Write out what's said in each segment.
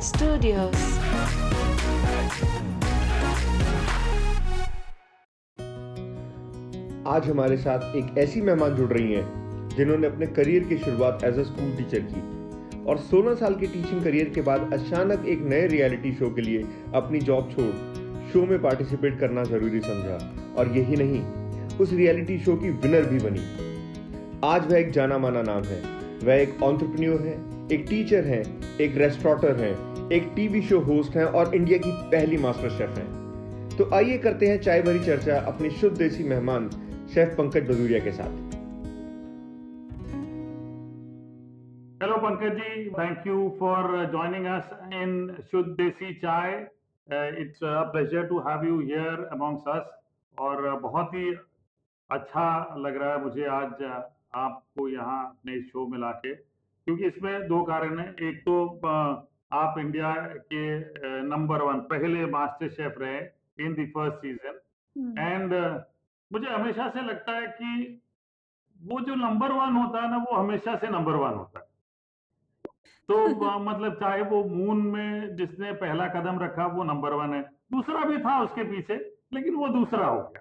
Studios. आज हमारे साथ एक ऐसी मेहमान जुड़ रही हैं, जिन्होंने अपने करियर की शुरुआत एज अ स्कूल टीचर की और 16 साल के टीचिंग करियर के बाद अचानक एक नए रियलिटी शो के लिए अपनी जॉब छोड़ शो में पार्टिसिपेट करना ज़रूरी समझा। और यही नहीं, उस रियलिटी शो की विनर भी बनी। आज वह एक जाना माना नाम है। वह एक ऑन्टरप्रन्योर है, एक टीचर है, एक रेस्टोरेंटर है एक टीवी शो होस्ट हैं और इंडिया की पहली मास्टर शेफ हैं तो आइए करते हैं चाय भरी चर्चा अपनी शुद्ध देसी मेहमान शेफ पंकज भदूरिया के साथ ji. Thank you for uh, joining us in Shuddh Desi Chai. Uh, it's a pleasure to have you here amongst us. और uh, बहुत ही अच्छा लग रहा है मुझे आज uh, आपको यहाँ अपने शो में लाके क्योंकि इसमें दो कारण हैं एक तो uh, आप इंडिया के नंबर वन पहले मास्टर शेफ रहे in the first season and मुझे हमेशा से लगता है कि वो जो नंबर वन होता है ना वो हमेशा से नंबर वन होता है। तो मतलब चाहे वो मून में जिसने पहला कदम रखा वो नंबर वन है। दूसरा भी था उसके पीछे लेकिन वो दूसरा हो गया।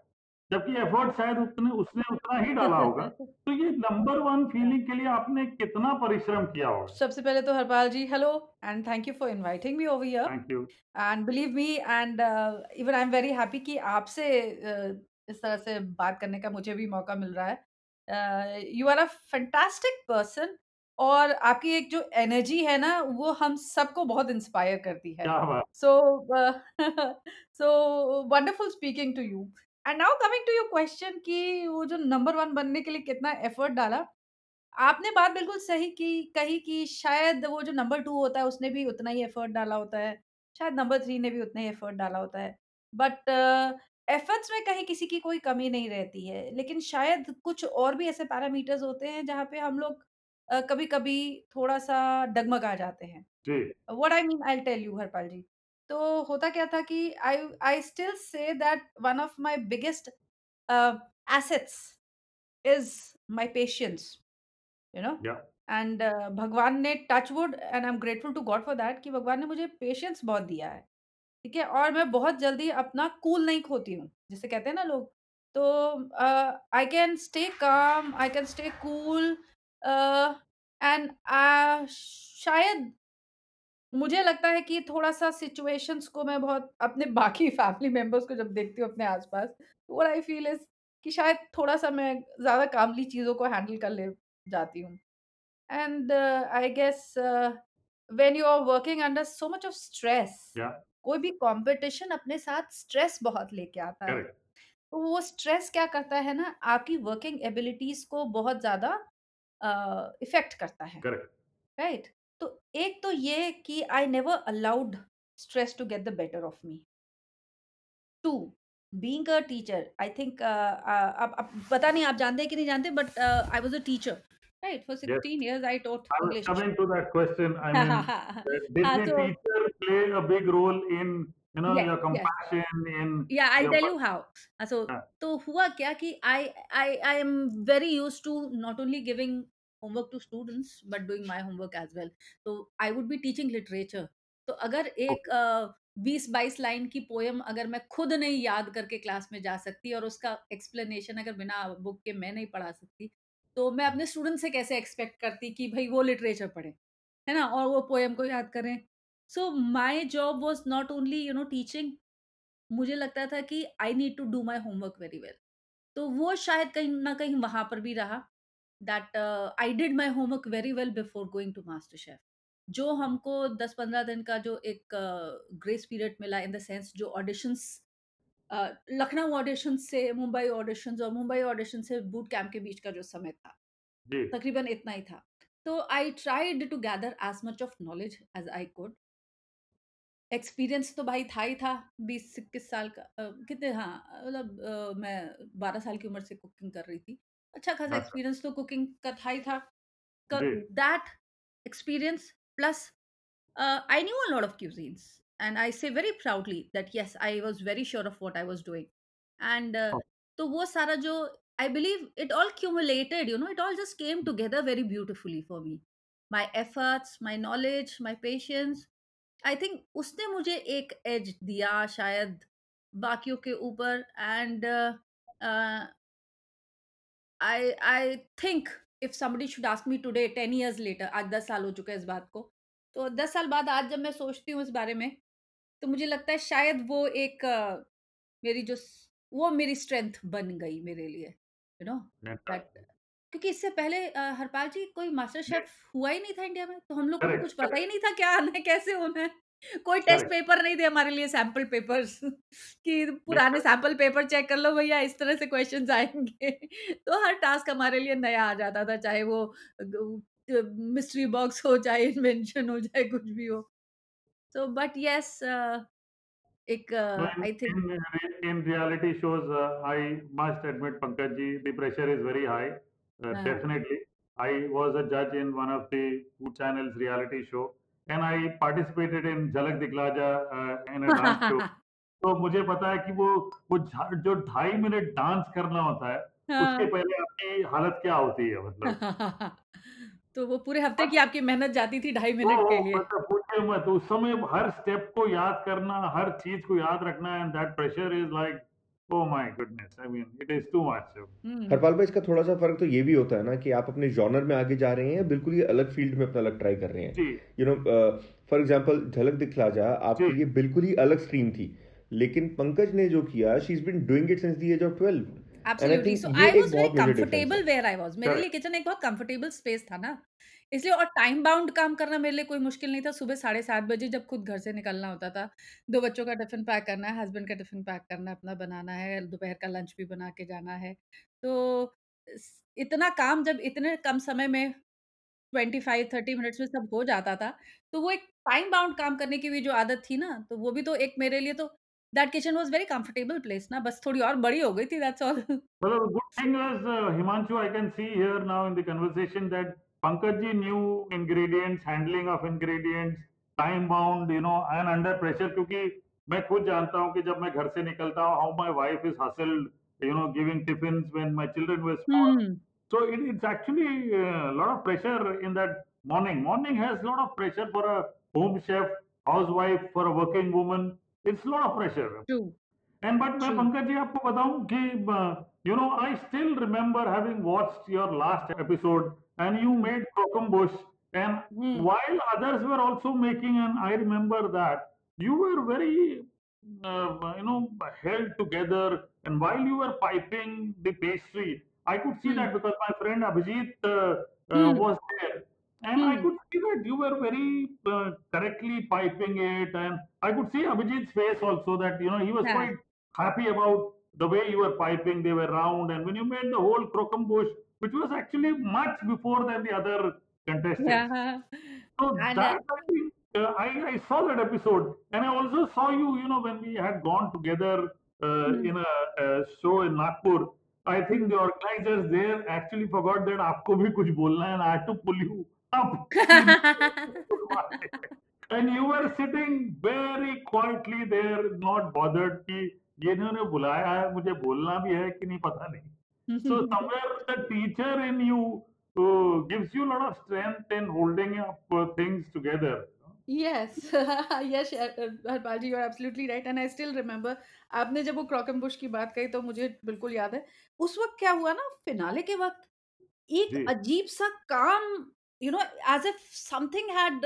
जबकि एफर्ट शायद उतने उसने उतना ही डाला होगा। तो ये नंबर वन फीलिंग के लिए आपने कितना परिश्रम किया होगा? सबसे पहले तो Harpal ji hello and thank you for inviting me over here thank you and believe me and even I am very happy कि आपसे uh, इस तरह से बात करने का मुझे भी मौका मिल रहा है। You are a fantastic person और आपकी एक जो एनर्जी है ना वो हम सबको बहुत इंस्पायर करती है। So so wonderful speaking to wonderful and now coming to your question कि वो जो नंबर वन बनने के लिए कितना एफर्ट डाला आपने बात बिल्कुल सही की कही कि शायद वो जो नंबर टू होता है उसने भी उतना ही एफर्ट डाला होता है शायद नंबर थ्री ने भी उतना ही एफर्ट डाला होता है। बट एफर्ट्स में कहीं किसी की कोई कमी नहीं रहती है लेकिन शायद कुछ और भी ऐसे पैरामीटर्स होते हैं जहाँ पे हम लोग कभी कभी थोड़ा सा डगमगा जाते हैं। जी। What I mean I tell you Harpal ji. तो होता क्या था कि I I still say that one of my biggest assets is my patience you know या एंड भगवान ने touch wood and I am grateful to God for that कि भगवान ने मुझे पेशेंस बहुत दिया है ठीक है? और मैं बहुत जल्दी अपना कूल नहीं खोती हूँ जिसे कहते हैं ना लोग। तो I can stay calm I can stay cool and शायद मुझे लगता है कि थोड़ा-सा सिचुएशंस को मैं बहुत अपने बाकी फैमिली मेंबर्स को जब देखती हूँ अपने आस-पास, तो व्हाट आई फील इज़ कि शायद थोड़ा-सा मैं ज़्यादा कामली चीज़ों को हैंडल कर ले जाती हूँ। And I guess when you are working under so much of stress, कोई भी कॉम्पिटिशन अपने साथ स्ट्रेस बहुत लेके आता है। करेक्ट तो वो स्ट्रेस क्या करता है ना, आपकी वर्किंग एबिलिटीज़ को बहुत ज़्यादा अ, इफ़ेक्ट करता है। करेक्ट राइट तो एक तो ये कि I never allowed stress to get the better of me to being a teacher I think अब अब पता नहीं आप जानते हैं कि नहीं जानते but I was a teacher right for yes 16 years i taught I was english. coming to that question. I mean, हाँ uh, did हाँ, the so teacher play a big role in, you know, yes your yes. compassion, in या I your tell work? You how so हाँ, तो हुआ क्या कि I I I am very use to not only giving homework to students but doing my homework as well तो I would be teaching literature तो अगर एक बीस बाईस लाइन की पोयम अगर मैं खुद नहीं याद करके क्लास में जा सकती और उसका एक्सप्लेनेशन अगर बिना बुक के मैं नहीं पढ़ा सकती तो मैं अपने स्टूडेंट से कैसे एक्सपेक्ट करती कि भाई वो लिटरेचर पढ़े? है ना? और वो पोयम को याद करें। So my job was not only you know teaching मुझे लगता था कि I need to do my homework very well तो वो शायद कहीं ना कहीं वहाँ पर भी रहा। That I did my homework very well before going to MasterChef जो हमको 10-15 दिन का जो एक ग्रेस uh, पीरियड मिला इन द सेंस जो ऑडिशंस लखनऊ ऑडिशन से मुंबई ऑडिशन और मुंबई ऑडिशन से बूट कैंप के बीच का जो समय था तकरीबन इतना ही था। तो I tried to gather as much of knowledge as I could experience तो भाई था ही था 20-21 साल का अ, कितने हाँ मतलब अ, मैं 12 साल की उम्र से कुकिंग कर रही थी। अच्छा खासा हाँ, हाँ। एक्सपीरियंस तो कुकिंग का था ही था। That experience plus I knew a of cuisines and I say very proudly that yes I was very sure of what I was doing and तो वो सारा जो I believe it all cumulated you know it all just came together very beautifully for me my efforts my knowledge my patience I think उसने मुझे एक edge दिया शायद बाकियों के ऊपर and I I think if somebody should ask me today ten years later आज 10 साल हो चुके हैं इस बात को तो 10 साल बाद आज जब मैं सोचती हूँ इस बारे में तो मुझे लगता है शायद वो एक अ, मेरी जो स- वो मेरी स्ट्रेंथ बन गई मेरे लिए यू नो Fantastic. क्योंकि इससे पहले अ, हरपाल जी कोई मास्टर शेफ हुआ ही नहीं था इंडिया में तो हम लोग को कुछ पता ही नहीं था क्या आना है कैसे होना है कोई टेस्ट. पेपर नहीं थे हमारे लिए सैंपल पेपर्स कि पुराने सैंपल पेपर चेक कर लो भैया इस तरह से क्वेश्चंस आएँगे तो हर टास्क हमारे लिए नया आ जाता था चाहे वो मिस्ट्री बॉक्स हो चाहे इन्वेंशन हो चाहे कुछ भी हो सो बट यस एक No, I think in, in, in reality shows, uh, I must admit, Pankaj ji, the pressure is very high. Uh, हाँ definitely. I was a judge in one of the food channels reality show in Jhalak Dikhla Ja uh, in a dance तो मुझे पता है कि वो वो जो ढाई मिनट डांस करना होता है उसके हाँ। पहले आपकी हालत क्या होती है मतलब? तो वो पूरे हफ़्ते की आपकी मेहनत जाती थी ढाई मिनट के लिए। मतलब मत उस समय हर स्टेप को याद करना हर चीज़ को याद रखना and that pressure is like oh my goodness I mean it is too much Harpal भाई इसका थोड़ा सा फ़र्क तो ये भी होता है ना कि आप अपने जॉनर में आगे जा रहे हैं या बिल्कुल ही अलग फ़ील्ड में अपना अलग ट्राई कर रहे हैं। यू नो फॉर एग्जांपल झलक दिखला जा आपके लिए बिल्कुल ही अलग स्ट्रीम थी लेकिन पंकज ने जो किया she is been doing it since the age of 12 absolutely so I was very comfortable where I was मेरे लिए किचन एक बहुत कंफर्टेबल स्पेस था ना। इसलिए और टाइम बाउंड काम करना मेरे लिए कोई मुश्किल नहीं था सुबह साढ़े सात बजे जब खुद घर से निकलना होता था दो बच्चों का टिफ़िन पैक करना है हस्बैंड का टिफ़िन पैक करना है अपना बनाना है दोपहर का लंच भी बना के जाना है तो इतना काम जब इतने कम समय में 25-30 मिनट्स में सब हो जाता था, तो वो एक टाइम बाउंड काम करने की भी जो आदत थी ना, तो वो भी तो एक मेरे लिए तो that kitchen was very comfortable place ना, बस थोड़ी और बड़ी हो गई थी that's all. Well, a good thing is, uh, Himanshu, I can see here now in the conversation that Pankaj ji knew ingredients, handling of ingredients, time bound, you know, and under pressure. क्योंकि मैं खुद जानता हूँ कि जब मैं घर से निकलता हूँ, how my wife is hustled, you know, giving tiffins when my children were small. Hmm, So it, it's actually a lot of pressure in that morning. Morning has a lot of pressure for a home chef, housewife, for a working woman. It's a lot of pressure. True, And but मैं true. Pankaj ji आपको बताऊँ कि you know I still remember having watched your last episode and you made Quackenbush. And mm. while others were also making, and I remember that you were very, uh, you know, held together. And while you were piping the pastry, I could see mm. that hmm. because my friend Abhijit uh, mm. was there. And I hmm. could see that you were very uh, correctly piping it. And I could see Abhijit's face also that, you know, he was yeah. quite happy about the way you were piping. They were round. And when you made the whole croquembouche, which was actually much before than the other contestants हाँ, so and that I think uh, I, I saw that episode and I also saw you you know when we had gone together uh, hmm, in a, a show in Nagpur I think the organizers there actually forgot that आपको भी कुछ बोलना है and I had to pull you up and you were sitting very quietly there not bothered कि ये इन्होंने बुलाया है मुझे बोलना भी है कि नहीं पता नहीं so somewhere the teacher in you uh, gives you a lot of strength in holding up uh, things together Yes, yes, Harpal ji you are absolutely right and I still remember आपने जब वो क्रॉकम Bush की बात कही तो मुझे बिल्कुल याद है। उस वक्त क्या हुआ ना फिनाले के वक्त एक अजीब सा काम you know as if something had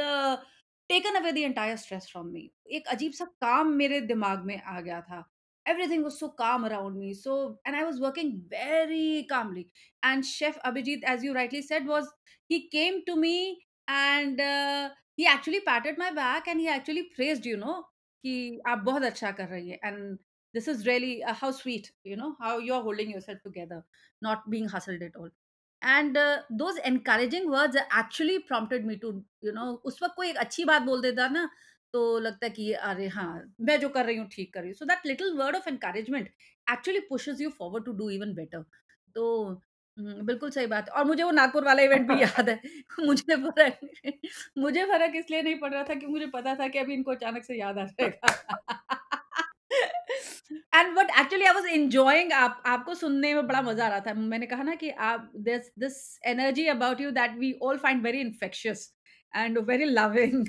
taken away the entire stress from me एक अजीब सा काम मेरे दिमाग में आ गया था। everything was so calm around me so and i was working very calmly and chef abhijit as you rightly said was he came to me and uh, he actually patted my back and he actually praised you know कि आप बहुत अच्छा कर रही है and this is really uh, how sweet you know how you are holding yourself together not being hustled at all and uh, those encouraging words actually prompted me to you know उस वक्त कोई एक अच्छी बात बोल देता ना तो लगता है कि अरे हाँ मैं जो कर रही हूँ, ठीक कर रही हूँ। So that little word of encouragement actually pushes you forward to do even better तो बिल्कुल सही बात। है और मुझे वो नागपुर वाला इवेंट भी याद है। मुझे फ़र्क मुझे फ़र्क इसलिए नहीं पड़ रहा था कि मुझे पता था कि अभी इनको अचानक से याद आ जाएगा। And but actually I was enjoying आप, आपको सुनने में बड़ा मज़ा आ रहा था। मैंने कहा ना कि आप this this energy about you that we all find very infectious and very loving.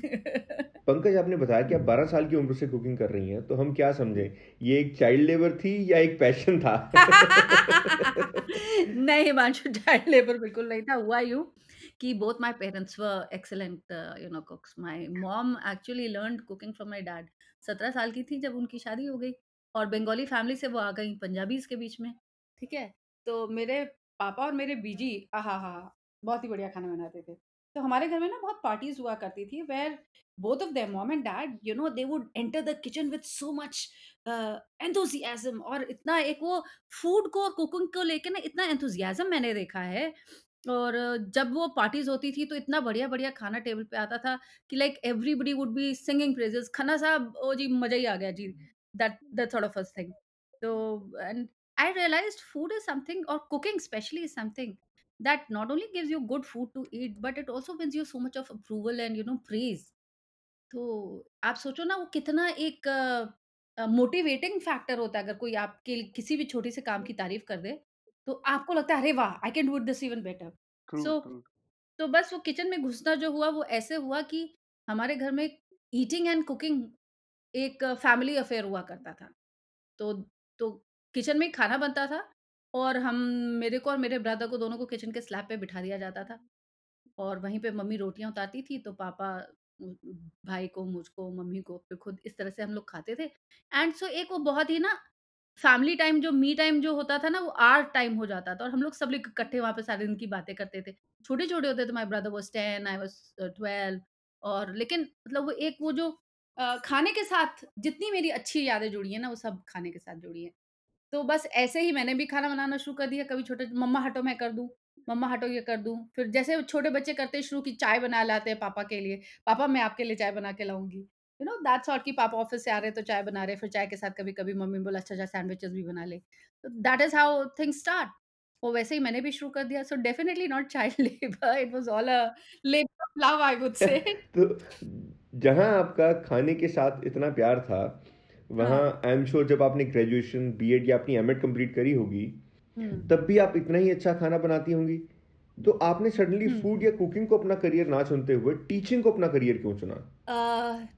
पंकज आपने बताया कि आप 12 साल की उम्र से कुकिंग कर रही हैं तो हम क्या समझें? ये एक चाइल्ड लेबर थी या एक पैशन था? नहीं हिमांशु चाइल्ड लेबर बिल्कुल नहीं था। हुआ यूँ कि both my parents were excellent uh, you know cooks. My mom actually learned cooking from my dad. 17 साल की थी जब उनकी शादी हो गई और बंगाली फैमिली से वो आ गई पंजाबीज के बीच में ठीक है? तो मेरे पापा और मेरे बीजी आहा हा बहुत ही बढ़िया खाना बनाते थे। तो हमारे घर में ना बहुत पार्टीज़ हुआ करती थी where both of them mom and dad you know they would enter the kitchen with so much uh, और इतना एक वो फ़ूड को और कुकिंग को लेके ना इतना enthusiasm मैंने देखा है। और जब वो पार्टीज़ होती थी तो इतना बढ़िया बढ़िया खाना टेबल पे आता था कि like everybody would be singing praises खाना साहब ओ जी मज़ा ही आ गया जी that that sort of first thing तो and I realized food is something और cooking specially is something that not only gives you good food to eat but it also wins you so much of approval and you know praise. तो आप सोचो ना वो कितना एक motivating factor होता है अगर कोई आपके लिए किसी भी छोटी से काम की तारीफ़ कर दे तो आपको लगता है अरे वाह I can do it this even better so. तो बस वो किचन में घुसना जो हुआ वो ऐसे हुआ कि हमारे घर में ईटिंग एंड कुकिंग एक फैमिली अफेयर हुआ करता था। तो तो किचन में खाना बनता था और हम मेरे को और मेरे ब्रदर को दोनों को किचन के स्लैब पे बिठा दिया जाता था और वहीं पे मम्मी रोटियाँ उतारती थी तो पापा भाई को, मुझको, मम्मी को फिर खुद इस तरह से हम लोग खाते थे। एंड सो एक वो बहुत ही ना फैमिली टाइम जो मी टाइम जो होता था ना वो आर टाइम हो जाता था और हम लोग सब लोग इकट्ठे वहाँ पे सारे दिन की बातें करते थे। छोटे-छोटे होते थे my brother was 10 I was 12 और लेकिन मतलब वो एक वो जो खाने के साथ जितनी मेरी अच्छी यादें जुड़ी हैं ना वो सब खाने के साथ जुड़ी हैं। तो बस ऐसे ही मैंने भी खाना बनाना शुरू कर दिया, कभी छोटे मम्मा हटो मैं कर दूँ, मम्मा हटो ये कर दूँ। फिर जैसे छोटे बच्चे करते शुरू की चाय बना लाते हैं पापा के लिए, पापा मैं आपके लिए चाय बना के लाऊँगी। यू नो दैट सॉर्ट कि पापा ऑफ़िस से आ रहे हैं तो चाय बना रहे हैं, फिर चाय के साथ कभी-कभी मम्मी बोला अच्छा अच्छा सैंडविचेज़ भी बना ले। तो that is how things start. और वैसे ही मैंने भी शुरू कर दिया। So definitely not child labour, it was all a labour of love I would say. तो जहाँ आपका खाने के साथ इतना प्यार था, वहाँ। आई एम श्योर जब आपने ग्रेजुएशन, बीएड या अपनी एमएड कंप्लीट करी होगी, तब भी आप इतना ही अच्छा खाना बनाती होंगी। तो आपने सडनली फ़ूड या कुकिंग को अपना करियर ना चुनते हुए टीचिंग को अपना करियर क्यों चुना?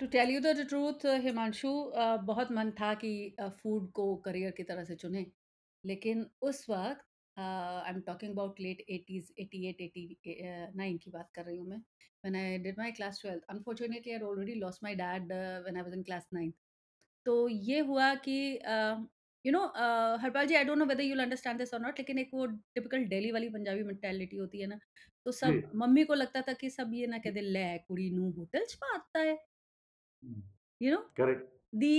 To tell you the truth Himanshu बहुत मन था कि फ़ूड को करियर की तरह से चुने लेकिन उस वक्त I am talking about late 80s 88 89 की बात कर रही हूँ मैं when I did my class 12 unfortunately I already lost my dad when I was in class 9 तो ये हुआ कि you know Harpal ji I don't know whether you'll understand this और नॉट लेकिन एक वो टिपिकल दिल्ली वाली पंजाबी मेंटालिटी होती है ना तो जी। सब मम्मी को लगता था कि सब ये ना कहते ले कुड़ी नू होटल च पाता है. You no Correct. दी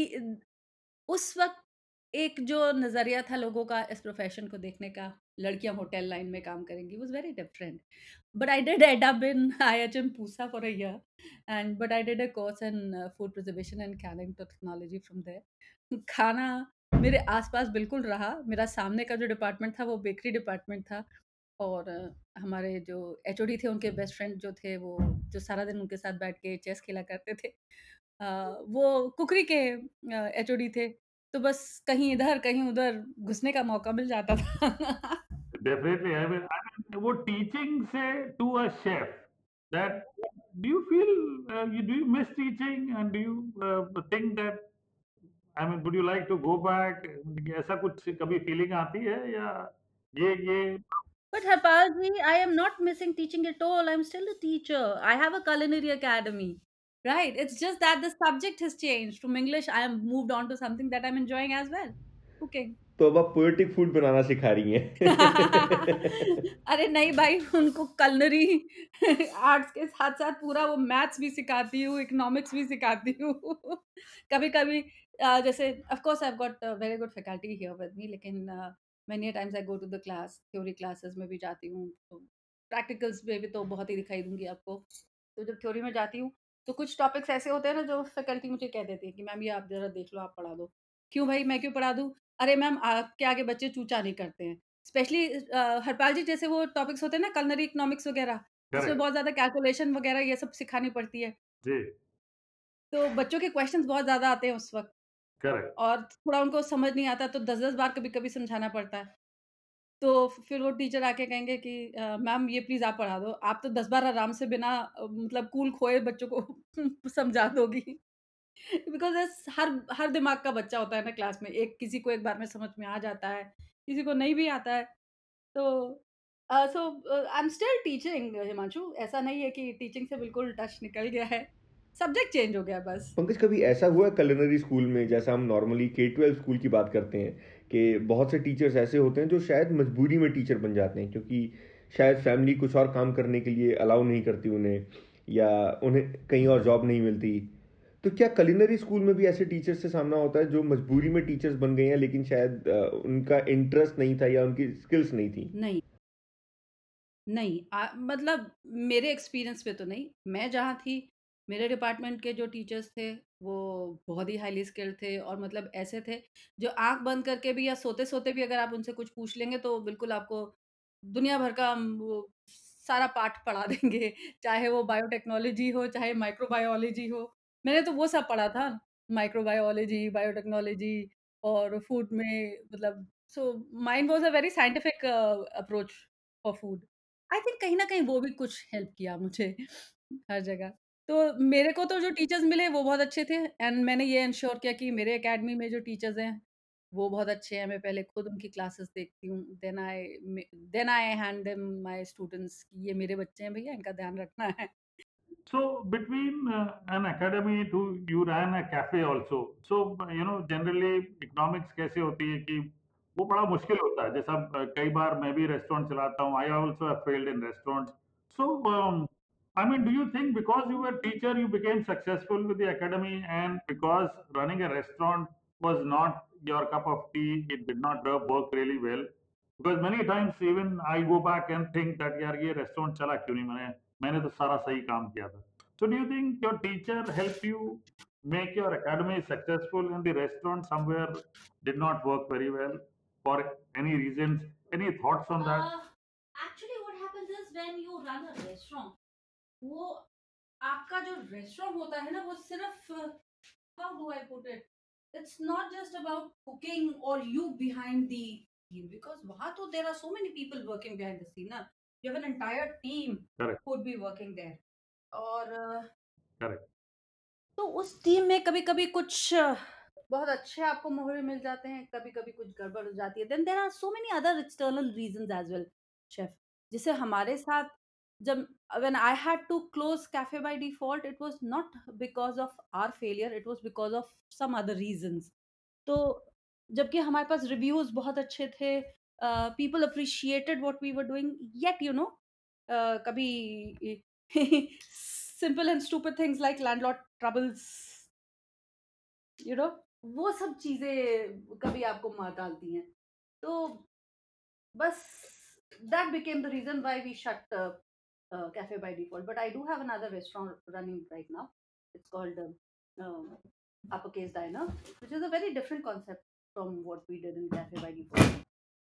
उस वक्त एक जो नज़रिया था लोगों का इस प्रोफेशन को देखने का लड़कियाँ होटल लाइन में काम करेंगी was very different. But I did end up in I H M Pusa for a year and but I did a course in food preservation and canning technology from there. खाना मेरे आसपास बिल्कुल रहा मेरा सामने का जो डिपार्टमेंट था वो बेकरी डिपार्टमेंट था और हमारे जो एचओडी थे उनके बेस्ट फ्रेंड जो थे वो जो सारा दिन उनके साथ बैठ के चेस खेला करते थे अ, वो कुकरी के एचओडी थे। तो बस कहीं इधर कहीं उधर घुसने का मौका मिल जाता था। Definitely. I mean, I mean, what teaching say to a chef that do you feel uh, you do you miss teaching and do you uh, think that I mean, would you like to go back? ऐसा कुछ कभी feeling आती है या ये ये But Harpal ji, I am not missing teaching at all. I'm still a teacher. I have a culinary academy. Right. It's just that the subject has changed. From English, I am moved on to something that I'm enjoying as well. Cooking. तो अब आप poetic food बनाना सिखा रही हैं। अरे नहीं भाई, उनको कलनरी आर्ट्स के साथ साथ पूरा वो मैथ्स भी सिखाती हूँ इकोनॉमिक्स भी सिखाती हूँ। कभी कभी जैसे of course I got very good faculty here with me लेकिन many times I go to the class theory classes में भी जाती हूँ तो प्रैक्टिकल्स में भी तो बहुत ही दिखाई दूँगी आपको। तो जब थ्योरी में जाती हूँ तो कुछ टॉपिक्स ऐसे होते हैं ना जो फैकल्टी मुझे कह देती है कि, मैम, ये आप जरा देख लो, आप पढ़ा दो। क्यों भाई, मैं क्यों पढ़ा दूँ? अरे मैम आपके आगे बच्चे चूचा नहीं करते हैं। स्पेशली हरपाल जी जैसे वो टॉपिक्स होते हैं ना कलनरी इकोनॉमिक्स वगैरह उसमें करेक्ट। बहुत ज़्यादा कैलकुलेशन वगैरह ये सब सिखानी पड़ती है। जी। तो बच्चों के क्वेश्चंस बहुत ज़्यादा आते हैं उस वक्त। करेक्ट। और थोड़ा उनको समझ नहीं आता तो दस दस बार कभी कभी समझाना पड़ता है। तो फिर वो टीचर आके कहेंगे कि मैम ये प्लीज़ आप पढ़ा दो। आप तो दस बार आराम से बिना मतलब कूल खोए बच्चों को समझा दोगी। बिकॉज़ हर हर दिमाग का बच्चा होता है ना क्लास में। एक किसी को एक बार में समझ में आ जाता है, किसी को नहीं भी आता है। तो so I am still teaching Himanshu ऐसा नहीं है कि टीचिंग से बिल्कुल टच निकल गया है। सब्जेक्ट चेंज हो गया बस। पंकज, कभी ऐसा हुआ कलिनरी स्कूल में, जैसा हम नॉर्मली के ट्वेल्व स्कूल की बात करते हैं, कि बहुत से टीचर्स ऐसे होते हैं जो शायद मजबूरी में टीचर बन जाते हैं, क्योंकि शायद फैमिली कुछ और काम करने के लिए अलाउ नहीं करती उन्हें, या उन्हें कहीं और जॉब नहीं मिलती। तो क्या कलिनरी स्कूल में भी ऐसे टीचर्स से सामना होता है जो मजबूरी में टीचर्स बन गए हैं लेकिन शायद उनका इंटरेस्ट नहीं था या उनकी स्किल्स नहीं थी नहीं नहीं आ, मतलब मेरे एक्सपीरियंस पे तो नहीं मैं जहाँ थी मेरे डिपार्टमेंट के जो टीचर्स थे वो बहुत ही हाईली स्किल्ड थे और मतलब ऐसे थे जो आँख बंद करके भी या सोते-सोते भी अगर आप उनसे कुछ पूछ लेंगे तो बिल्कुल आपको दुनिया भर का सारा पाठ पढ़ा देंगे। चाहे वो बायोटेक्नोलॉजी हो, चाहे माइक्रोबायोलॉजी हो। मैंने तो वो सब पढ़ा था, माइक्रोबायोलॉजी, बायोटेक्नोलॉजी और फ़ूड में मतलब so mind was a very scientific approach for food. I think कहीं न कहीं वो भी कुछ हेल्प किया मुझे हर जगह। तो मेरे को तो जो टीचर्स मिले वो बहुत अच्छे थे एंड मैंने ये इंश्योर किया कि मेरे अकेडमी में जो टीचर्स हैं वो बहुत अच्छे हैं मैं पहले खुद उनकी क्लासेस देखती हूँ then I then I hand my students ये मेरे बच्चे हैं भैया इनका ध्यान रखना है So between uh, an academy to you ran a cafe also. So you know generally economics कैसे होती है कि वो बड़ा मुश्किल होता है जैसा कई बार मैं भी रेस्टोरेंट चलाता हूँ I also have failed in restaurant so I mean, do you think because you were a teacher, you became successful with the academy, and because running a restaurant was not your cup of tea, it did not work really well? Because many times even I go back and think that यार ये restaurant चला क्यों नहीं मैंने तो सारा सही काम किया था। So do you think your teacher help you make your academy successful in restaurant somewhere did not work very well for any reason any thoughts on that actually what happens is when you run a restaurant वो आपका जो restaurant होता है ना, वो सिर्फ़ how do I put it it's not just about you have an entire team correct. who would be working there. or uh, correct. तो उस टीम में कभी-कभी कुछ uh, बहुत अच्छे आपको मोहरे मिल जाते हैं कभी-कभी कुछ गड़बड़ हो जाती है। Then there are so many other external reasons as well chef जिसे हमारे साथ जब when I had to close cafe by default it was not because of our failure it was because of some other reasons तो जबकि हमारे पास reviews बहुत अच्छे थे People appreciated what we were doing yet you know कभी simple and stupid things like landlord troubles you know वो सब चीजें कभी आपको मार डालती हैं तो बस that became the reason why we shut uh, uh, cafe by default. But I do have another restaurant running right now. It's called uh, uh, Uppercase Diner, which is a very different concept from what we did in cafe by default.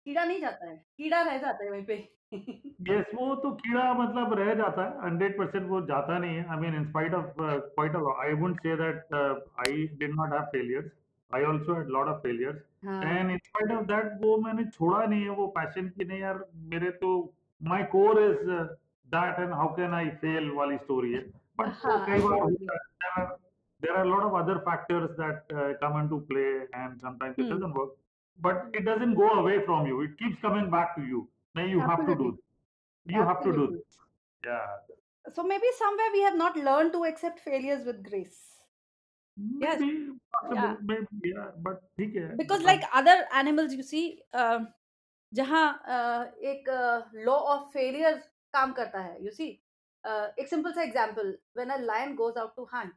कीड़ा नहीं जाता है कीड़ा रह जाता है वहीं पे यस yes, वो तो कीड़ा मतलब रह जाता है हंड्रेड परसेंट वो जाता नहीं है I mean in spite of quite I would say that I did not have failures I also had lot of failures and in spite of that वो मैंने छोड़ा नहीं है वो पैशन की नहीं यार मेरे तो my core is that and how can I fail wali story है. But uh-huh, there are there are a lot of other factors that uh, come into play and sometimes hmm. it doesn't work. But it doesn't go away from you. It keeps coming back to you. Now you Absolutely. have to do this. You Absolutely. have to do this. Yeah. So maybe somewhere we have not learned to accept failures with grace. Maybe, yes. possible, yeah. maybe, yeah, but ठीक है. Because like other animals, you see, uh, जहाँ uh, एक law of failure काम करता है you सी एक simple सा example when a lion goes out to hunt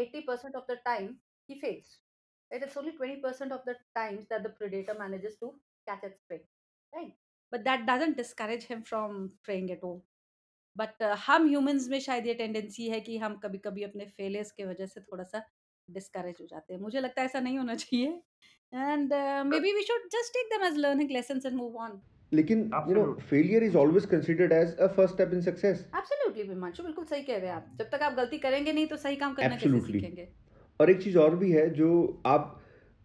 80% of the time he fails Right it's only 20% of the times that the predator manages to catch its prey right? But that doesn't discourage him from preying at all. But uh, हम humans में शायद ये tendency है कि हम कभी कभी अपने फेलियर्स की वजह से थोड़ा सा डिस्करेज हो जाते हैं। मुझे लगता है ऐसा नहीं होना चाहिए। And may be we should just take them as learning lessons and move on लेकिन you know failure is always considered as a first step in success absolutely Vimanshu बिल्कुल सही कह रहे हैं आप। जब तक आप गलती करेंगे नहीं तो सही काम करना कैसे सीखेंगे? और एक चीज़ और भी है जो आप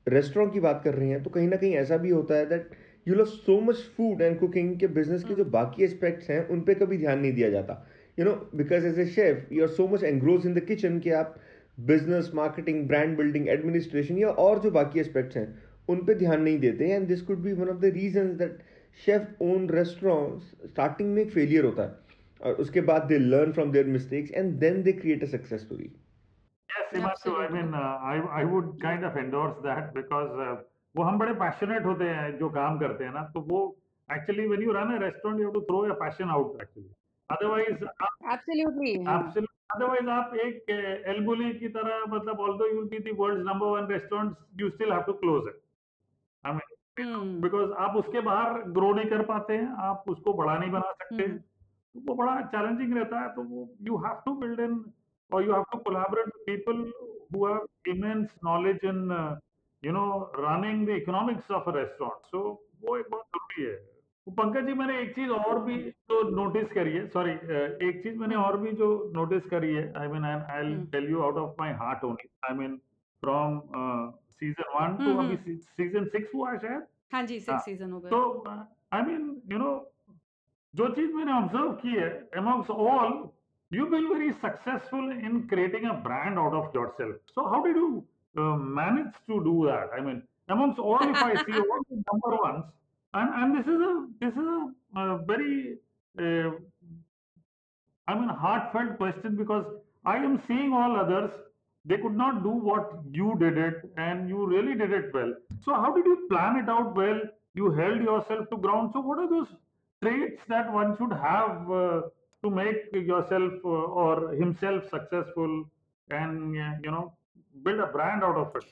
रेस्टोरेंट की बात कर रहे हैं तो कहीं ना कहीं ऐसा भी होता है that you love so much food and cooking के बिज़नेस के जो हम्म बाकी एस्पेक्ट्स हैं उन पर कभी ध्यान नहीं दिया जाता। You know because as a chef you are so much engrossed in the kitchen कि आप business marketing brand building administration या और जो बाकी एस्पेक्ट्स हैं उन पर ध्यान नहीं देते and this could be one of the reason that chef own restaurant starting में एक फेलियर होता है। और उसके बाद they learn from their mistakes and then they create a success Yes, Himanshu, I absolutely. mean, uh, I I would kind of endorse that because uh, वो हम बड़े पैशनेट होते हैं जो काम करते हैं ना तो वो actually when you run a restaurant you have to throw your passion out actually otherwise absolutely. Absolutely otherwise आप एक एल्बुली की तरह मतलब although you will be the world's number one restaurant you still have to close it I mean hmm because आप उसके बाहर grow नहीं कर पाते हैं आप उसको बड़ा नहीं बना सकते हम्म तो वो बड़ा चैलेंजिंग रहता है तो वो you have to build in और you have to collaborate with people who have immense knowledge in you know running the economics of a restaurant so वो एक बहुत ज़रूरी है। तो पंकज जी मैंने एक चीज़ और भी जो नोटिस करी है सॉरी एक चीज़ मैंने हम्म और भी जो नोटिस करी है I mean I I hmm. Tell you out of my heart only I mean from season one two hmm अभी हम्म। सीज़न सिक्स हुआ है शायद? हाँ जी हाँ। सिक्स सीज़न हो गए। तो आई मीन यू नो जो चीज़ मैंने ऑब्ज़र्व की है amongst all you've been very successful in creating a brand out of yourself so how did you uh, manage to do that i mean amongst all if i see all the number ones and and this is a this is a, uh very uh, I mean, heartfelt question because I am seeing all others. They could not do what you did it, and you really did it well. So, how did you plan it out well? You held yourself to ground. So, what are those traits that one should have uh, to make yourself uh, or himself successful and uh, you know build a brand out of it?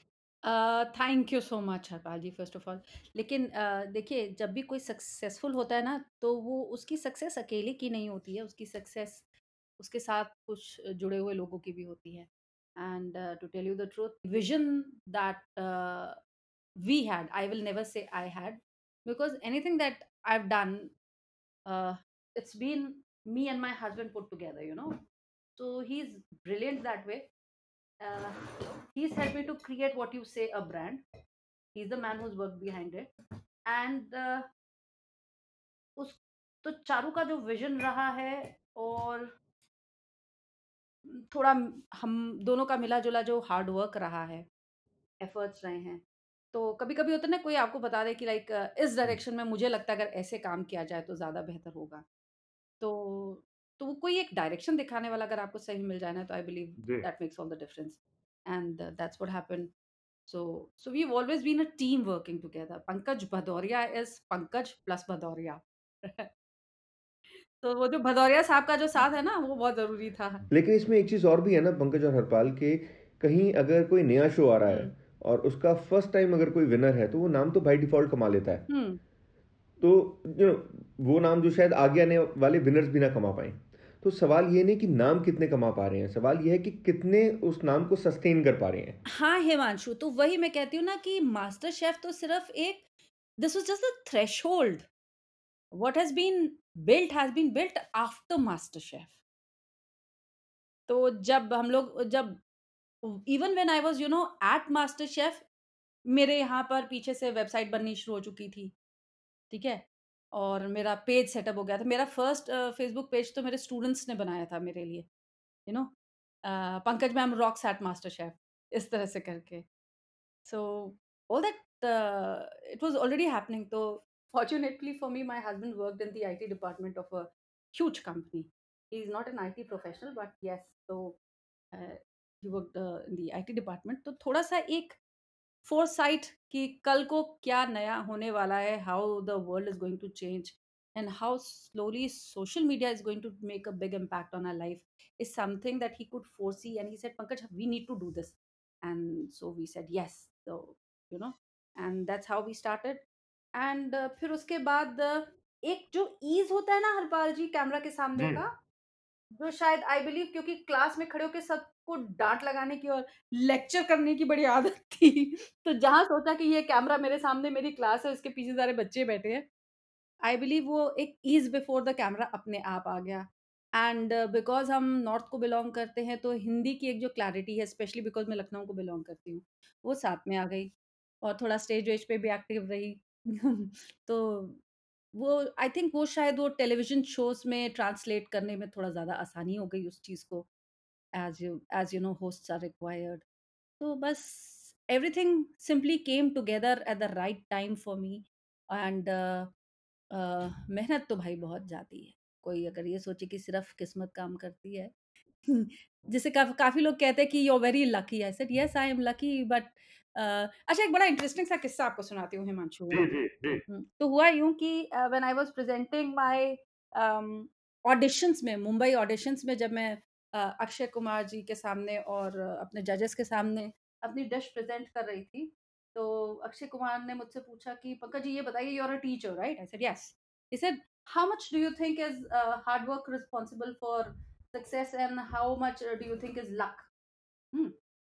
Thank you so much Harpal ji first of all लेकिन अ, देखिए जब भी कोई successful होता है ना तो वो उसकी सक्सेस अकेले की नहीं होती है। उसकी सक्सेस उसके साथ कुछ जुड़े हुए लोगों की भी होती है। And to tell you the truth vision that we had I will never say I had because anything that I have done it's been me and my husband put together you know so he's brilliant that way. Uh, he's helped me to create what you say a brand. He's the man who's worked behind it. And uh, उस तो चारू का जो vision रहा है और थोड़ा हम दोनों का मिला जुला जो हार्ड वर्क रहा है एफर्ट्स रहे हैं तो कभी कभी होता है ना कोई आपको बता दे कि लाइक इस डायरेक्शन में मुझे लगता है अगर ऐसे काम किया जाए तो ज़्यादा बेहतर होगा। तो तो वो कोई एक डायरेक्शन दिखाने वाला अगर आपको सही मिल जाए ना तो आई बिलीव जी। that makes all the difference. And uh, that's what happened. So so we've always been a team working together. Pankaj bhadoria is pankaj plus bhadoria. तो वो जो भदौरिया साहब का जो साथ है ना वो बहुत ज़रूरी था। लेकिन इसमें एक चीज़ और भी है ना पंकज और हरपाल के कहीं अगर कोई नया शो आ रहा है हम्म। और उसका फ़र्स्ट टाइम अगर कोई विनर है तो वो नाम तो बाय डिफ़ॉल्ट कमा लेता है। हम्म। तो नो वो नाम जो शायद आगे आने वाले विनर्स भी ना कमा पाए। तो सवाल ये नहीं कि नाम कितने कमा पा रहे हैं, सवाल ये है कि कितने उस नाम को सस्टेन कर पा रहे हैं। हाँ हिमांशु तो वही मैं कहती हूँ ना कि मास्टर शेफ तो सिर्फ़ एक this was just the threshold what has been built has been built after MasterChef तो जब हम लोग, जब even when I was you know at MasterChef मेरे यहाँ पर पीछे से वेबसाइट बननी शुरू हो चुकी थी। ठीक है? और मेरा पेज सेटअप हो गया था। मेरा फ़र्स्ट फेसबुक पेज तो मेरे स्टूडेंट्स ने बनाया था मेरे लिए यू नो पंकज मैम रॉक सैट मास्टर शेफ इस तरह से करके। So all that it was already happening तो fortunately for me my husband worked in the IT department of a huge company he is not an IT professional but yes तो he work in the IT department तो थोड़ा सा एक foresight कि कल को क्या नया होने वाला है how the world is going to change and how slowly social media is going to make a big impact on our life is something that he could foresee and he said Pankaj we need to do this and so we said yes you know and that's how we started and फिर उसके बाद एक जो ease होता है ना हरपाल जी camera के सामने का. जो शायद आई बिलीव क्योंकि क्लास में खड़े होकर सबको डांट लगाने की और लेक्चर करने की बड़ी आदत थी। तो जहाँ सोचा कि ये कैमरा मेरे सामने मेरी क्लास है उसके पीछे सारे बच्चे बैठे हैं। आई बिलीव वो एक ईज बिफोर द कैमरा अपने आप आ गया। एंड बिकॉज़ हम नॉर्थ को बिलोंग करते हैं तो हिंदी की एक जो क्लैरिटी है स्पेशली बिकॉज़ मैं लखनऊ को बिलोंग करती हूँ, वो साथ में आ गई। और थोड़ा स्टेज वेज पे भी एक्टिव रही। तो वो आई थिंक वो शायद वो टेलीविज़न शोज़ में ट्रांसलेट करने में थोड़ा ज़्यादा आसानी हो गई उस चीज़ को as you as you know hosts are required तो बस everything simply came together at the right time for me and मेहनत तो भाई बहुत जाती है कोई अगर ये सोचे कि सिर्फ़ किस्मत काम करती है जैसे काफ, काफ़ी लोग कहते हैं कि you are very lucky I said yes I am lucky but अच्छा एक बड़ा इंटरेस्टिंग सा किस्सा आपको सुनाती हूँ हिमांशु जी जी जी। तो हुआ यूँ कि when I was presenting my auditions में मुंबई ऑडिशंस में जब मैं uh, अक्षय कुमार जी के सामने और uh, अपने जजेस के सामने अपनी डिश प्रेजेंट कर रही थी तो अक्षय कुमार ने मुझसे पूछा कि पंकज जी ये बताइए you are a teacher right I said yes he said how much do you think is hard work responsible for success and how much do you think is luck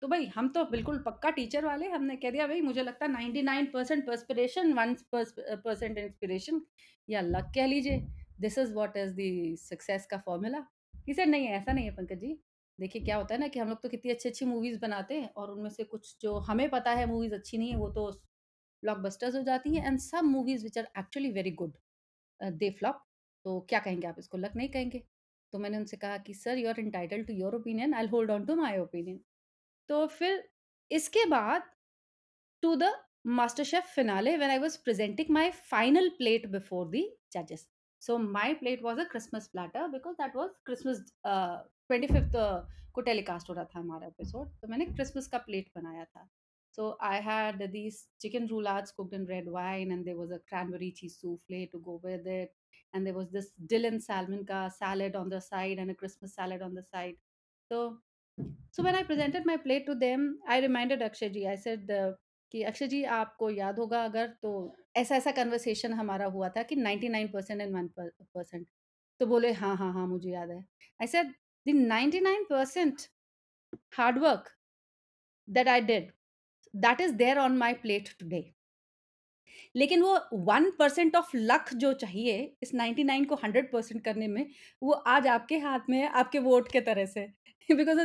तो भाई, हम तो बिल्कुल पक्का टीचर वाले हमने कह दिया, भाई, मुझे लगता है nine percent perspiration one percent inspiration या लक कह लीजिए। This is what is the success का फॉर्मूला किसे नहीं, ऐसा नहीं है पंकज जी। देखिए, क्या होता है ना कि हम लोग तो कितनी अच्छी अच्छी मूवीज़ बनाते हैं और उनमें से कुछ जो हमें पता है मूवीज़ अच्छी नहीं है, वो तो ब्लॉकबस्टर्स हो जाती हैं। एंड सब movies which are actually very good they flop तो क्या कहेंगे आप इसको? लक नहीं कहेंगे। तो मैंने उनसे कहा कि sir you are entitled to your opinion I hold on to my opinion तो फिर इसके बाद to the MasterChef finale when I was presenting my final plate before the जजेस so my plate was a Christmas platter because that was Christmas twenty fifth को telecast हो रहा था हमारा एपिसोड तो मैंने क्रिसमस का प्लेट बनाया था। So I had this chicken roulade cooked in red wine and there was a cranberry cheese souffle to go with it and there was this dill salmon का salad on the side and a Christmas salad on the side तो so when I presented my plate to them, I reminded Akshay ji. I said uh, कि अक्षय जी आपको याद होगा अगर तो ऐसा ऐसा कन्वर्सेशन हमारा हुआ था कि 99 परसेंट एंड वन परसेंट तो बोले हाँ हाँ हाँ मुझे याद है I said the 99 percent hard work that I did that is there on my plate today लेकिन वो वन परसेंट ऑफ़ लक जो चाहिए इस 99 को 100 परसेंट करने में वो आज आपके हाथ में है आपके वोट के तरह से। Because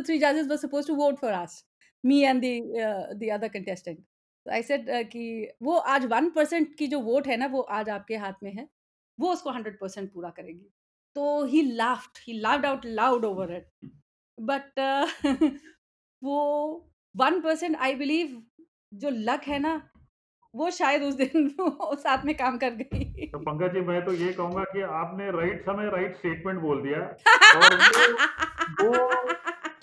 were supposed to vote for us, me and the uh, the other contestant. So I said uh, कि वो आज वन परसेंट की जो वोट है ना वो आज आपके हाथ में है वो उसको हंड्रेड परसेंट पूरा करेगी। तो he laughed he laughed out loud over it but वो वन परसेंट आई बिलीव जो लक है ना वो शायद उस दिन साथ में काम कर गई। तो पंकज जी मैं तो ये कहूँगा कि आपने राइट समय राइट स्टेटमेंट बोल दिया। और वो, वो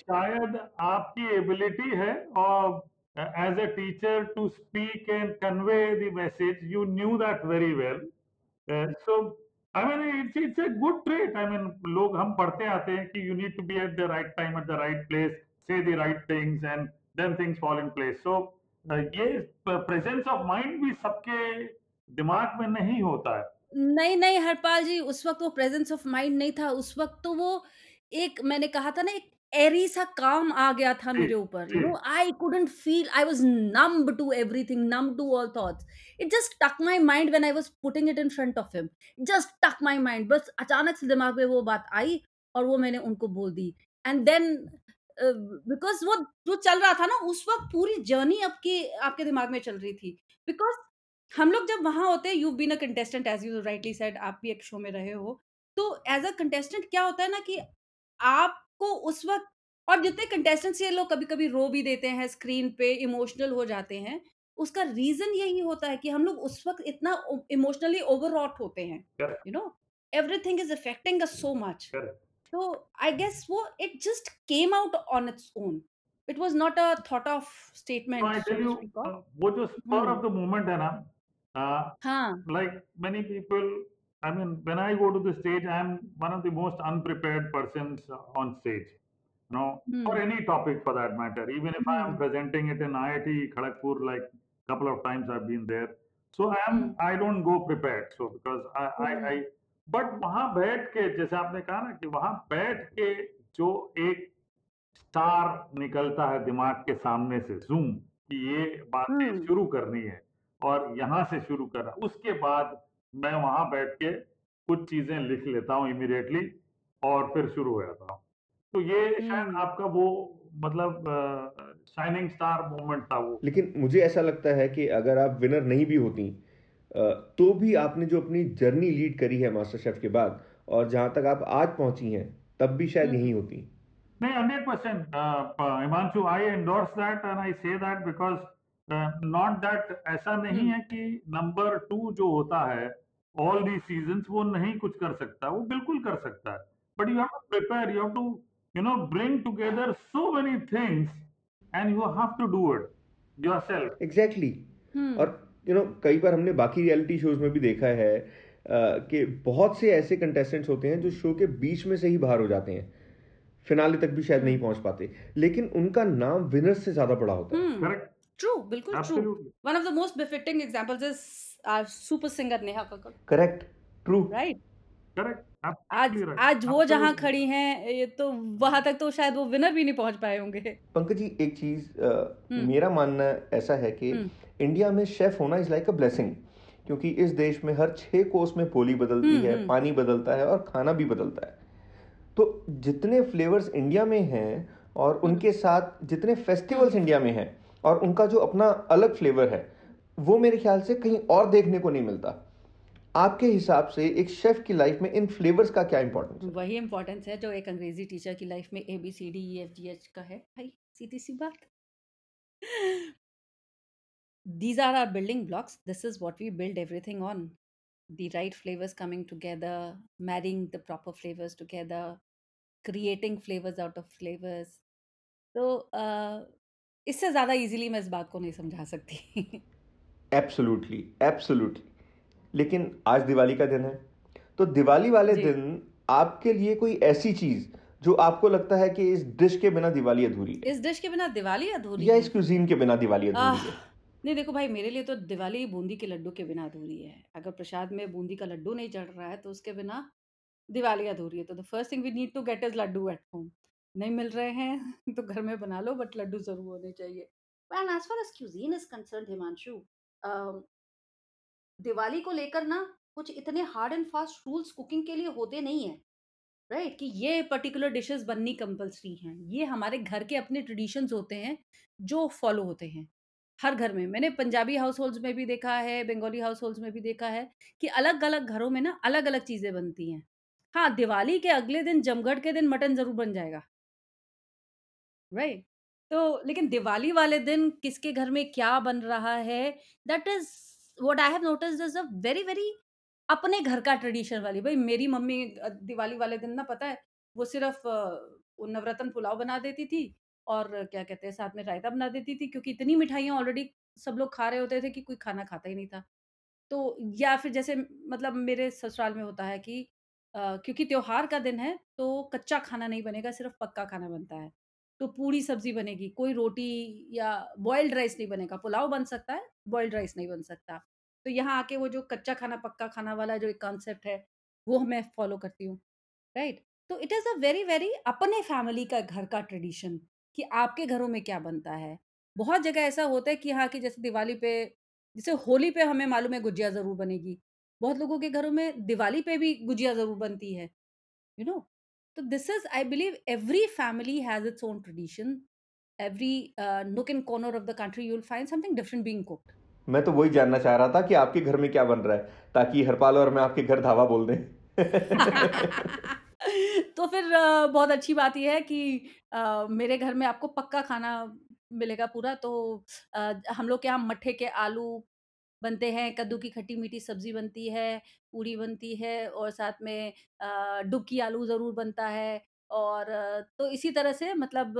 शायद आपकी एबिलिटी है और as a teacher to speak and convey the message you knew that very well so I mean it's it's a good trait I mean लोग हम पढ़ते आते हैं कि you need to be at the right time at the right place say the right things and then things fall in place so ये presence of mind भी सबके दिमाग में नहीं होता है। नहीं नहीं हरपाल जी उस वक्त वो प्रेजेंस ऑफ़ माइंड नहीं था उस वक्त तो वो एक मैंने कहा था ना एक एरी सा काम आ गया था मेरे ऊपर। You know I couldn't feel I was numb to everything numb to all thoughts it just took my mind when I was putting it in front of him just took my mind बस अचानक से दिमाग में वो बात आई और वो मैंने उनको बोल दी। एंड देन बिकॉज़ वो जो चल रहा था ना उस वक्त पूरी जर्नी आपके आपके दिमाग में चल रही थी। बिकॉज़ हम लोग जब वहाँ होते हैं you been a contestant as you rightly said आप भी एक शो में रहे हो। तो एज अ कंटेस्टेंट क्या होता है ना कि आपको उस वक्त और जितने कंटेस्टेंट्स ये लोग कभी कभी रो भी देते हैं स्क्रीन पे इमोशनल हो जाते हैं उसका रीजन यही होता है कि हम लोग उस वक्त इतना इमोशनली ओवरऑट होते हैं you know everything is affecting us so much So I guess it just came out on its own. It was not a thought of statement. statement, I tell you, uh, what was part Hmm. of the moment, Anna? Uh, Huh. like many people, I mean, when I go to the stage, I'm one of the most unprepared persons uh, on stage, you know, for hmm. any topic for that matter. Even if I am hmm. presenting it in IIT Kharagpur, like couple of times I've been there, so I am Hmm. I don't go prepared. So because I I, hmm. I but वहाँ बैठ के जैसे आपने कहा ना कि वहाँ बैठ के जो एक स्टार निकलता है दिमाग के सामने से जूम कि ये बातें शुरू करनी है और यहाँ से शुरू करना उसके बाद मैं वहाँ बैठ के कुछ चीज़ें लिख लेता हूँ इमिडिएटली और फिर शुरू हो जाता हूँ। तो ये शायद आपका वो मतलब शाइनिंग स्टार मोमेंट था वो। लेकिन मुझे ऐसा लगता है कि अगर आप विनर नहीं भी होती तो भी आपने जो अपनी जर्नी लीड करी है मास्टर शेफ के बाद और जहाँ तक आप आज पहुँची हैं तब भी शायद। यहीं होती नहीं hundred percent Himanshu I endorse that and I say that because not that ऐसा नहीं। है कि नंबर टू जो होता है ऑल दी सीजन्स वो नहीं कुछ कर सकता वो बिल्कुल कर सकता है but you have to prepare you have to you know bring together so many things and you have to do it yourself exactly hmm और यू नो कई बार हमने बाकी रियलिटी शोज़ में भी देखा है कि बहुत से ऐसे कंटेस्टेंट्स होते हैं जो शो के बीच में से ही बाहर हो जाते हैं। फिनाले तक भी शायद नहीं पहुँच पाते। लेकिन उनका नाम विनर्स से ज़्यादा बड़ा होता है। हम्म। ट्रू बिल्कुल true one of the most befitting examples is our super singer Neha Kakkar, correct true right? Correct आज राइट आज वो जहाँ खड़ी हैं ये तो वहाँ तक तो शायद वो विनर भी नहीं पहुँच पाए होंगे। पंकज जी एक चीज़ हम्म। मेरा मानना ऐसा है कि हम्म। इंडिया में शेफ होना इज़ लाइक अ ब्लेसिंग क्योंकि इस देश में हर छह कोस में बोली बदलती हम्म है हम्म। पानी बदलता है और खाना भी बदलता है। तो जितने फ्लेवर्स इंडिया में हैं और हम्म। उनके साथ जितने फेस्टिवल्स इंडिया में हैं और उनका जो अपना अलग फ्लेवर है वो मेरे ख्याल से कहीं और देखने को नहीं मिलता। आपके हिसाब से एक शेफ की लाइफ में इन फ्लेवर्स का क्या इंपॉर्टेंस है? वही इंपॉर्टेंस है जो एक अंग्रेज़ी टीचर की लाइफ में A B C D E F G H का है। भाई सीधी सी बात। These are our building blocks this is what we build everything on the right flavors coming together marrying the proper flavors together creating flavors out of flavors तो uh, इससे ज़्यादा easily मैं इस बात को नहीं समझा सकती एब्सोल्युटली एब्सोल्युटली लेकिन आज दिवाली का दिन है तो दिवाली वाले जी दिन आपके लिए कोई ऐसी चीज़ जो आपको लगता है कि इस डिश के बिना दिवाली अधूरी है इस डिश के बिना दिवाली अधूरी या है इस क्यूजीन के बिना दिवाली आह अधूरी है नहीं देखो भाई मेरे लिए तो दिवाली बूंदी के लड्डू के बिना अधूरी है। अगर प्रसाद में बूंदी का लड्डू नहीं चढ़ रहा है तो उसके बिना दिवाली अधूरी है। तो the first thing we need to get is laddoo at home नहीं मिल रहे हैं तो घर में बना लो बट लड्डू ज़रूर होने चाहिए। अम, दिवाली को लेकर ना कुछ इतने hard and fast rules cooking के लिए होते नहीं है। Right right? कि ये पर्टिकुलर डिशेस बननी कंपलसरी हैं। ये हमारे घर के अपने ट्रेडिशंस होते हैं जो फॉलो होते हैं। हर घर में। मैंने पंजाबी हाउस होल्ड्स में भी देखा है, बंगाली हाउस होल्ड्स में भी देखा है कि अलग अलग घरों में ना अलग अलग चीज़ें बनती हैं। हाँ दिवाली के अगले दिन, जमघट के दिन मटन ज़रूर बन जाएगा। राइट तो लेकिन दिवाली वाले दिन किसके घर में क्या बन रहा है that is what I have noticed is a very very अपने घर का ट्रेडिशन वाली। भाई, मेरी मम्मी दिवाली वाले दिन ना पता है, वो सिर्फ़ नवरत्न पुलाव बना देती थी और क्या कहते हैं साथ में रायता बना देती थी क्योंकि इतनी मिठाइयाँ ऑलरेडी सब लोग खा रहे होते थे कि कोई खाना खाता ही नहीं था। तो या फिर जैसे मतलब मेरे ससुराल में होता है कि अ, क्योंकि त्योहार का दिन है तो कच्चा खाना नहीं बनेगा सिर्फ़ पक्का खाना बनता है। तो पूरी सब्ज़ी बनेगी कोई रोटी या बॉइल्ड राइस नहीं बनेगा पुलाव बन सकता है बॉइल्ड राइस नहीं बन सकता। तो यहाँ आके वो जो कच्चा खाना पक्का खाना वाला जो एक कॉन्सेप्ट है वो मैं फॉलो करती हूँ राइट तो it is a very very अपने फैमिली का घर का ट्रेडिशन कि आपके घरों में क्या बनता है। बहुत जगह ऐसा होता है कि हाँ कि जैसे दिवाली पे जैसे होली पे हमें मालूम है गुजिया ज़रूर बनेगी। बहुत लोगों के घरों में दिवाली पे भी गुजिया ज़रूर बनती है you know? so this is i believe every family has its own tradition. Every uh, nook and corner of the country you'll find something different being cooked. मैं तो वही जानना चाह रहा था कि आपके घर में क्या बन रहा है ताकि हरपाल और मैं आपके घर धावा बोल दें। तो फिर बहुत अच्छी बात यह है कि मेरे घर में आपको पक्का खाना मिलेगा पूरा। तो हम लोग के यहाँ मट्ठे के आलू बनते हैं, कद्दू की खट्टी मीठी सब्ज़ी बनती है, पूरी बनती है और साथ में डुबकी आलू ज़रूर बनता है और तो इसी तरह से मतलब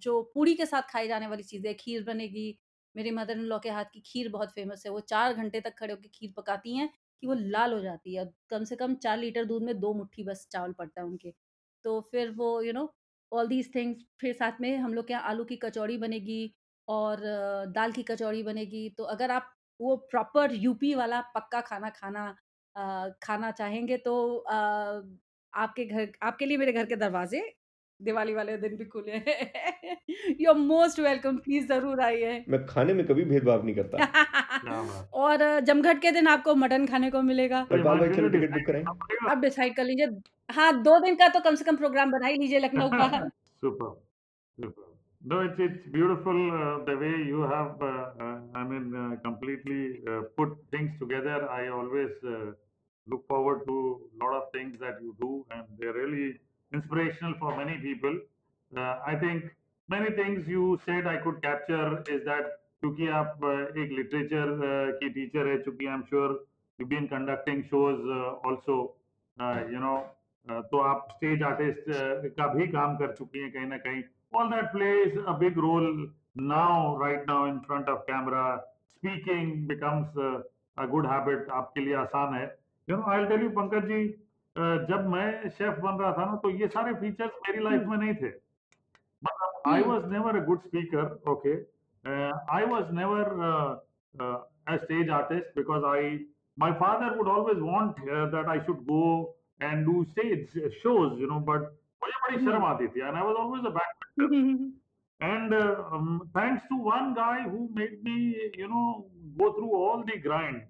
जो पूड़ी के साथ खाई जाने वाली चीज़ें, खीर बनेगी। मेरी मदर इन लॉ के हाथ की खीर बहुत फ़ेमस है। वो चार घंटे तक खड़े होकर खीर पकाती हैं कि वो लाल हो जाती है कम से कम चार लीटर दूध में दो मुट्ठी बस चावल पड़ता है उनके। तो फिर वो you know all these things फिर साथ में हम लोग के यहाँ आलू की कचौड़ी बनेगी और दाल की कचौड़ी बनेगी। तो अगर आप वो प्रॉपर यूपी वाला पक्का खाना खाना अ, खाना चाहेंगे तो अ, आपके घर आपके लिए मेरे घर के दरवाजे दिवाली वाले दिन भी खुले हैं। You are most welcome please ज़रूर आइए। मैं खाने में कभी भेदभाव नहीं करता। और जमघट के दिन आपको मटन खाने को मिलेगा। भाई चलो टिकट बुक कराएँ। पड़ेगा आप डिसाइड कर लीजिए। हाँ दो दिन का तो कम से कम प्रोग्राम बना ही लीजिए लखनऊ का। Super No, it's it's beautiful uh, the way you have. Uh, uh, I mean, uh, completely uh, put things together. I always uh, look forward to a lot of things that you do, and they're really inspirational for many people. Uh, I think many things you said I could capture is that क्योंकि आप uh, एक literature uh, की teacher है चूंकि I am sure you been conducting shows also you know तो आप stage artist का भी काम कर चुकी हैं कहीं ना कहीं all that plays a big role now right now in front of camera speaking becomes uh, a good habit आपके लिए आसान है you know I'll tell you Pankaj ji uh, जब मैं शेफ बन रहा था ना तो ये सारे फीचर्स मेरी लाइफ में नहीं थे मतलब I Hmm. was never a good speaker okay uh, I was never uh, uh, a stage artist because I my father would always want uh, that I should go and do stage shows you know but मुझे बड़ी Hmm. शर्म आती थी and I was always a back and uh, um, thanks to one guy who made me you know go through all the grind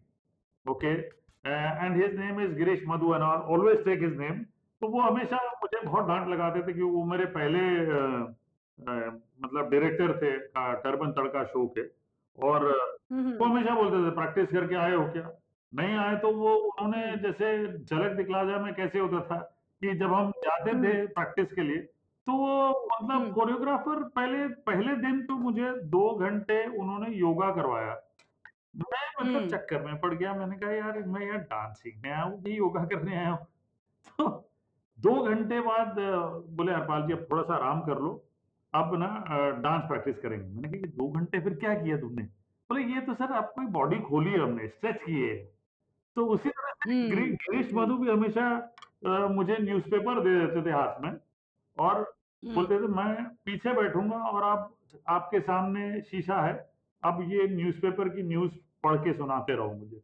okay and his name is Girish Madhu and I always take his name. तो वो हमेशा मुझे बहुत डांट लगाते थे कि वो मेरे पहले uh, uh, मतलब डायरेक्टर थे टर्बन तड़का शो के। और uh. वो हमेशा बोलते थे प्रैक्टिस करके आए हो क्या? नहीं आए तो वो उन्होंने जैसे झलक दिखला जा में कैसे होता था? कि जब हम जाते थे प्रैक्टिस के लिए तो वो मतलब हम्म। कोरियोग्राफर पहले पहले दिन तो मुझे दो घंटे उन्होंने योगा करवाया। मैं मतलब हम्म। चक्कर में पड़ गया मैंने कहा यार मैं यार डांस सीखने आया हूँ कि योगा करने आया हूँ तो दो घंटे बाद अ, बोले हरपाल जी अब थोड़ा सा आराम कर लो अब ना डांस प्रैक्टिस करेंगे मैंने कहा कि दो घंटे फिर क्या किया तुमने बोले ये तो सर आपकी बॉडी खोली है हमने स्ट्रेच किए है तो उसी तरह से. गिरी- गिरीश मधु भी हमेशा अ, मुझे न्यूज़पेपर दे देते थे हाथ में और Hmm. बोलते थे मैं पीछे बैठूँगा और आप आपके सामने शीशा है अब ये न्यूज़पेपर की न्यूज़ पढ़ के सुनाते रहो मुझे।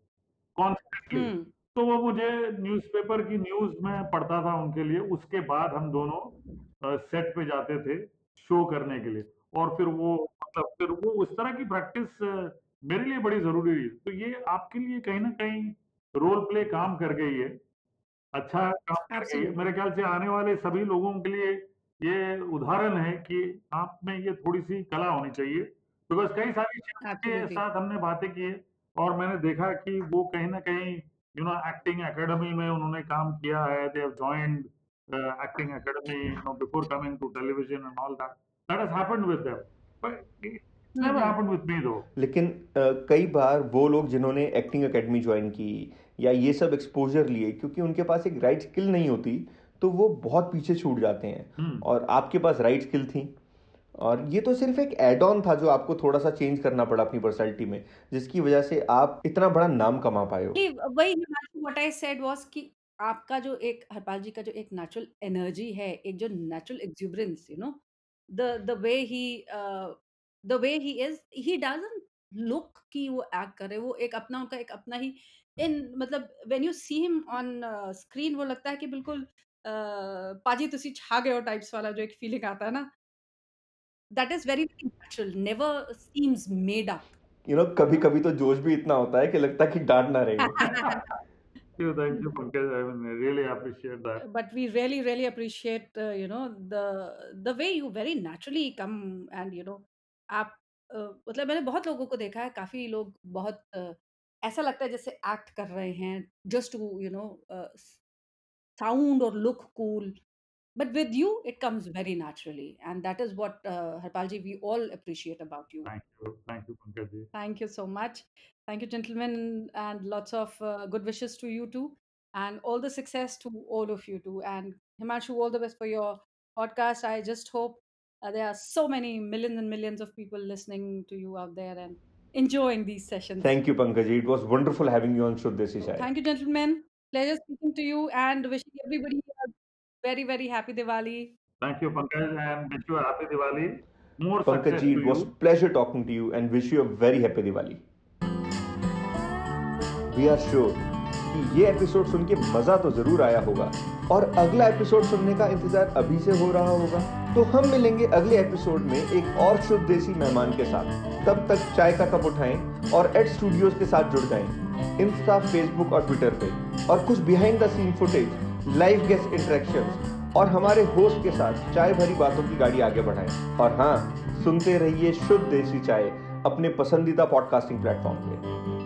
कॉन्सेंट्रेटली Hmm. तो वो मुझे न्यूज़पेपर की न्यूज़ में पढ़ता था उनके लिए उसके बाद हम दोनों सेट पे जाते थे शो करने के लिए। और फिर वो मतलब फिर वो उस तरह की प्रैक्टिस मेरे लिए बड़ी ज़रूरी है तो ये आपके लिए कहीं ना कहीं रोल प्ले काम कर गई है। अच्छा काम कर गई है। मेरे ख्याल से आने वाले सभी लोगों के लिए ये उदाहरण है कि आप में ये थोड़ी सी कला होनी चाहिए। बिकॉज़ कई सारी के साथ हमने बातें की है। और मैंने देखा कि वो कहीं ना कहीं यू नो एक्टिंग एकेडमी में उन्होंने काम किया है they have joined acting academy you know before coming to television and all that that has happened with them but never. Happened with me though लेकिन अ, कई बार वो लोग जिन्होंने एक्टिंग एकेडमी ज्वाइन की या ये सब एक्सपोजर लिए क्योंकि उनके पास एक राइट स्किल नहीं होती तो वो बहुत पीछे छूट जाते हैं। हम्म। और आपके पास राइट स्किल थी। और ये तो सिर्फ़ एक एड ऑन था जो आपको थोड़ा सा चेंज करना पड़ा अपनी पर्सनैलिटी में जिसकी वजह से आप इतना बड़ा नाम कमा पाए हो। वही व्हाट आई सेड वाज कि आपका जो एक हरपाल जी का जो एक नेचुरल एनर्जी है एक जो natural exuberance you know the the way he the way he is he doesn't look कि वो एक्ट करे वो एक अपना उनका एक अपना ही इन मतलब when you see him on screen वो लगता है कि बिल्कुल uh, पाजी तुसी छा गए हो टाइप्स वाला जो एक फीलिंग आता है ना that is very natural never seems made up you know कभी कभी तो जोश भी इतना होता है कि लगता है कि डांट ना रही Thank you, thank you, Pankaj. I mean, really appreciate that. but we really really appreciate uh, you know the the way you very naturally come and you know आप uh, मतलब मैंने बहुत लोगों को देखा है काफ़ी लोग बहुत uh, ऐसा लगता है जैसे एक्ट कर रहे हैं just to you know uh, s- sound or look cool But with you, it comes very naturally. And that is what, uh, Harpalji, we all appreciate about you. Thank you. Thank you, Pankaj. Thank you so much. Thank you, gentlemen, and lots of uh, good wishes to you too. And all the success to all of you too. And Himanshu, all the best for your podcast. I just hope uh, there are so many millions and millions of people listening to you out there and enjoying these sessions. Thank you, pankaji. It was wonderful having you on Shuddeshi Desi Thank you, gentlemen. Pleasure speaking to you and wishing everybody very, very happy Diwali. Thank you, Pankaj, and wish you a happy Diwali. More जी to it was you. Pleasure talking to you and wish you a very happy Diwali we are sure कि ये episode सुन के मज़ा तो ज़रूर आया होगा और अगला एपिसोड सुनने का इंतज़ार अभी से हो रहा होगा तो हम मिलेंगे अगले एपिसोड में एक और शुद्ध देसी मेहमान के साथ तब तक चाय का कप उठाएँ और एड स्टूडियोज के साथ जुड़ जाएँ इंस्टा फेसबुक और ट्विटर पे और कुछ behind the scene footage live guest interaction और हमारे होस्ट के साथ चाय भरी बातों की गाड़ी आगे बढ़ाएँ। और हाँ सुनते रहिए शुद्ध देसी चाय अपने पसंदीदा पॉडकास्टिंग प्लेटफॉर्म पे।